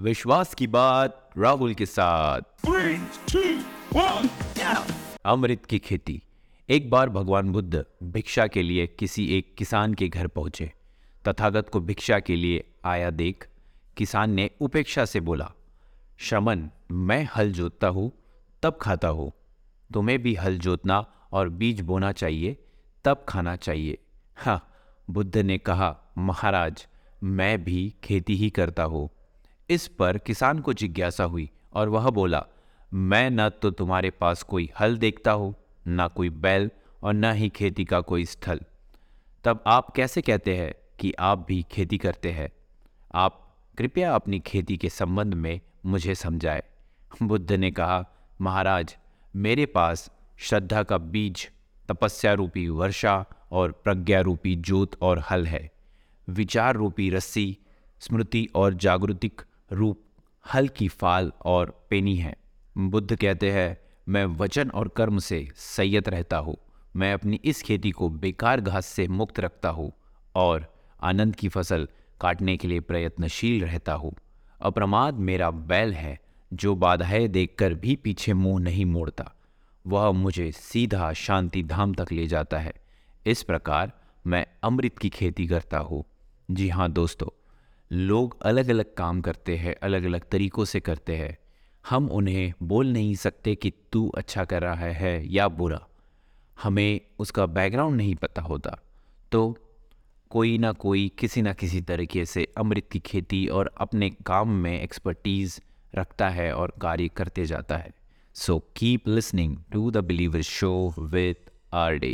विश्वास की बात राहुल के साथ। Three, two, one, अमृत की खेती। एक बार भगवान बुद्ध भिक्षा के लिए किसी एक किसान के घर पहुँचे। तथागत को भिक्षा के लिए आया देख किसान ने उपेक्षा से बोला शमन मैं हल जोतता हूँ तब खाता हूँ। तुम्हें भी हल जोतना और बीज बोना चाहिए तब खाना चाहिए। हाँ बुद्ध ने कहा महाराज मैं भी खेती ही करता हूँ। इस पर किसान को जिज्ञासा हुई और वह बोला, मैं न तो तुम्हारे पास कोई हल देखता हूँ, न कोई बैल और न ही खेती का कोई स्थल। तब आप कैसे कहते हैं कि आप भी खेती करते हैं? आप कृपया अपनी खेती के संबंध में मुझे समझाए। बुद्ध ने कहा, महाराज, मेरे पास श्रद्धा का बीज तपस्या रूपी वर्षा और प्रज्ञा रूपी जोत और हल है। विचार रूपी रस्सी, स्मृति और जागृतिक रूप हल की फाल और पेनी है। बुद्ध कहते हैं, मैं वचन और कर्म से संयत रहता हूँ। मैं अपनी इस खेती को बेकार घास से मुक्त रखता हूँ और आनंद की फ़सल काटने के लिए प्रयत्नशील रहता हूँ। अप्रमाद मेरा बैल है, जो बाधाएँ देखकर भी पीछे मुँह नहीं मोड़ता। वह मुझे सीधा शांति धाम तक ले जाता है। इस प्रकार मैं अमृत की खेती करता हूँ। जी हाँ दोस्तों लोग अलग अलग काम करते हैं अलग अलग तरीक़ों से करते हैं। हम उन्हें बोल नहीं सकते कि तू अच्छा कर रहा है या बुरा। हमें उसका बैकग्राउंड नहीं पता होता। तो कोई ना कोई, किसी ना किसी तरीके से अमृत की खेती और अपने काम में एक्सपर्टीज़ रखता है और कार्य करते जाता है। So keep listening to the believer show with R day